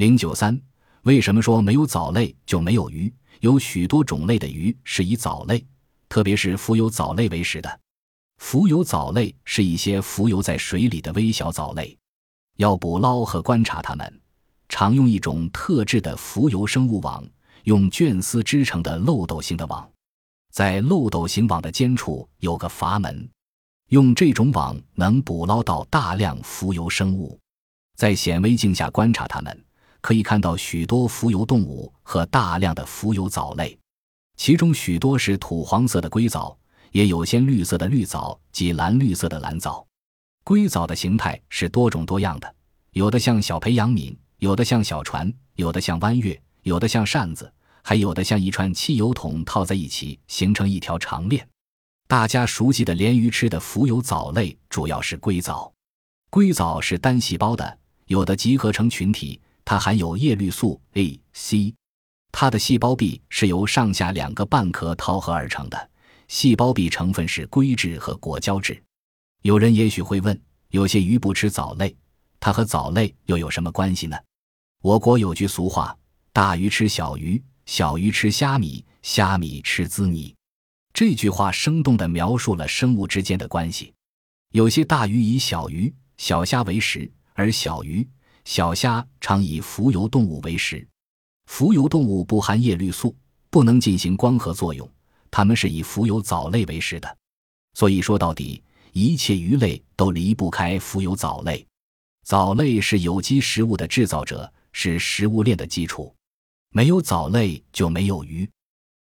零九三，为什么说没有藻类就没有鱼？有许多种类的鱼是以藻类，特别是浮游藻类为食的。浮游藻类是一些浮游在水里的微小藻类，要捕捞和观察它们，常用一种特制的浮游生物网，用绢丝织成的漏斗形的网，在漏斗形网的尖处有个阀门，用这种网能捕捞到大量浮游生物，在显微镜下观察它们，可以看到许多浮游动物和大量的浮游藻类，其中许多是土黄色的硅藻。也有鲜绿色的绿藻及蓝绿色的蓝藻，硅藻的形态是多种多样的，有的像小培养皿，有的像小船，有的像弯月，有的像扇子，还有的像一串汽油桶套在一起形成一条长链。大家熟悉的鲢鱼吃的浮游藻类主要是硅藻，硅藻是单细胞的，有的集合成群体，它含有叶绿素 A、C，它的细胞壁是由上下两个半壳套合而成的。细胞壁成分是硅质和果胶质。有人也许会问：有些鱼不吃藻类，它和藻类又有什么关系呢？我国有句俗话：“大鱼吃小鱼，小鱼吃虾米，虾米吃滋泥。”这句话生动地描述了生物之间的关系。有些大鱼以小鱼、小虾为食，而小鱼、小虾常以浮游动物为食。浮游动物不含叶绿素，不能进行光合作用。它们是以浮游藻类为食的，所以说到底，一切鱼类都离不开浮游藻类。藻类是有机食物的制造者，是食物链的基础。没有藻类就没有鱼。